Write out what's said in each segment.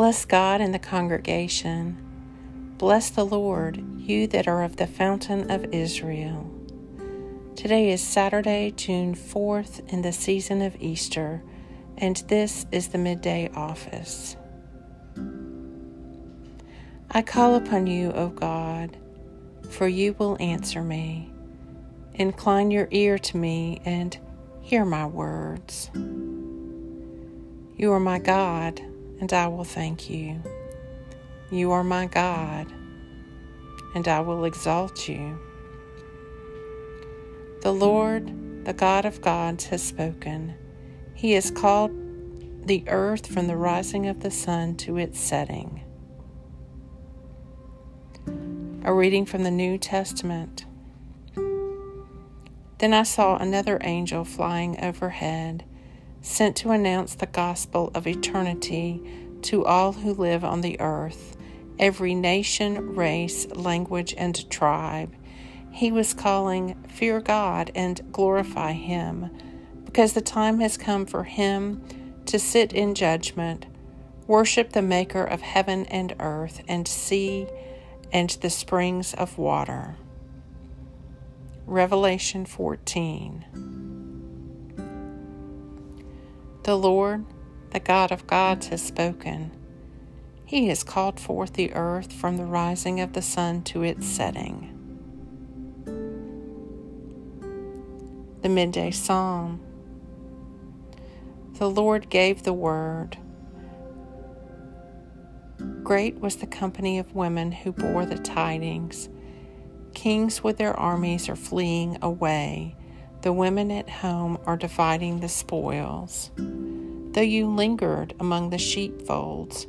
Bless God in the congregation. Bless the Lord, you that are of the fountain of Israel. Today is Saturday, June 4th, in the season of Easter, and this is the midday office. I call upon you, O God, for you will answer me. Incline your ear to me and hear my words. You are my God, and I will thank you. You are my God, and I will exalt you. The Lord, the God of gods, has spoken. He has called the earth from the rising of the sun to its setting. A reading from the New Testament. Then I saw another angel flying overhead, sent to announce the gospel of eternity to all who live on the earth, every nation, race, language, and tribe. He was calling, Fear God and glorify Him, because the time has come for Him to sit in judgment, worship the Maker of heaven and earth, and sea and the springs of water. Revelation 14. The Lord, the God of gods, has spoken. He has called forth the earth from the rising of the sun to its setting. The Midday Psalm. The Lord gave the word. Great was the company of women who bore the tidings. Kings with their armies are fleeing away. The women at home are dividing the spoils. Though you lingered among the sheepfolds,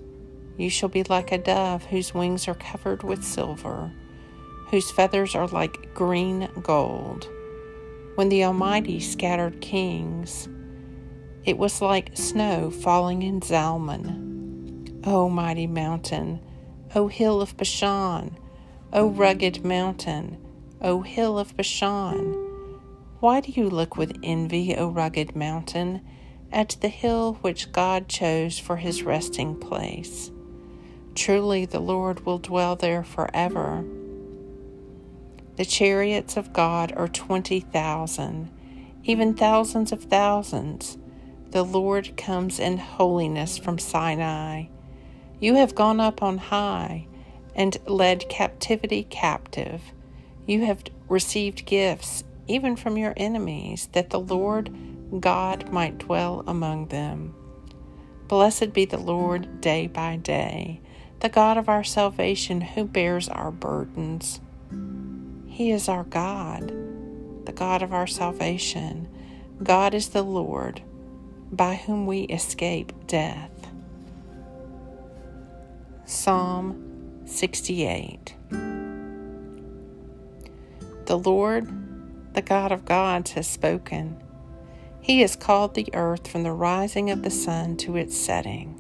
you shall be like a dove whose wings are covered with silver, whose feathers are like green gold. When the Almighty scattered kings, it was like snow falling in Zalmon. O mighty mountain, O hill of Bashan, O rugged mountain, O hill of Bashan. Why do you look with envy, O rugged mountain, at the hill which God chose for his resting place? Truly the Lord will dwell there forever. The chariots of God are twenty thousand, even thousands of thousands. The Lord comes in holiness from Sinai. You have gone up on high and led captivity captive. You have received gifts even from your enemies, that the Lord God might dwell among them. Blessed be the Lord day by day, the God of our salvation who bears our burdens. He is our God, the God of our salvation. God is the Lord, by whom we escape death. Psalm 68 The Lord, the God of gods, has spoken. He has called the earth from the rising of the sun to its setting.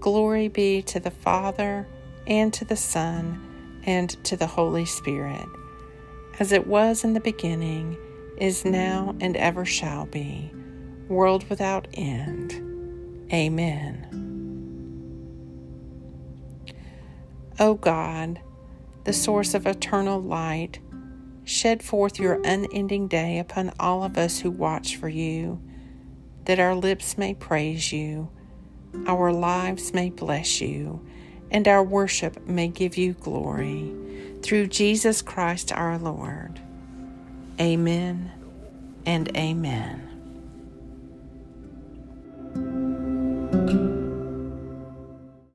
Glory be to the Father, and to the Son, and to the Holy Spirit, as it was in the beginning, is now, and ever shall be, world without end. Amen. O God, the source of eternal light, shed forth your unending day upon all of us who watch for you, that our lips may praise you, our lives may bless you, and our worship may give you glory. Through Jesus Christ our Lord. Amen and amen.